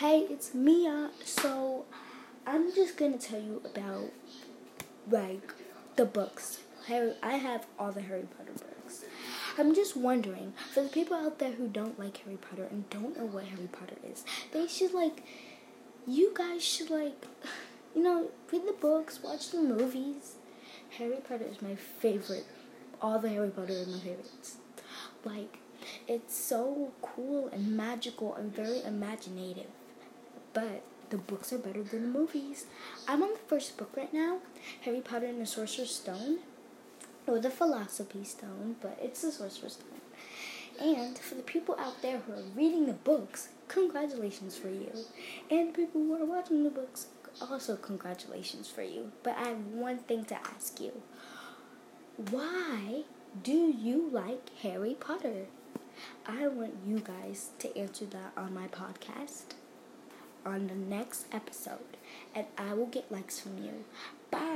Hey, it's Mia. So, I'm just gonna tell you about like the books. Harry, I have all the Harry Potter books. I'm just wondering for the people out there who don't like Harry Potter and don't know what Harry Potter is, they should like. You guys should like, you know, read the books, watch the movies. Harry Potter is my favorite. All the Harry Potter are my favorites. Like, it's so cool and magical and very imaginative. But the books are better than the movies. I'm on the first book right now, Harry Potter and the Sorcerer's Stone, or the Philosophy Stone, but it's the Sorcerer's Stone. And for the people out there who are reading the books, congratulations for you. And people who are watching the books, also congratulations for you. But I have one thing to ask you. Why do you like Harry Potter? I want you guys to answer that on my podcast on the next episode, and I will get likes from you. Bye.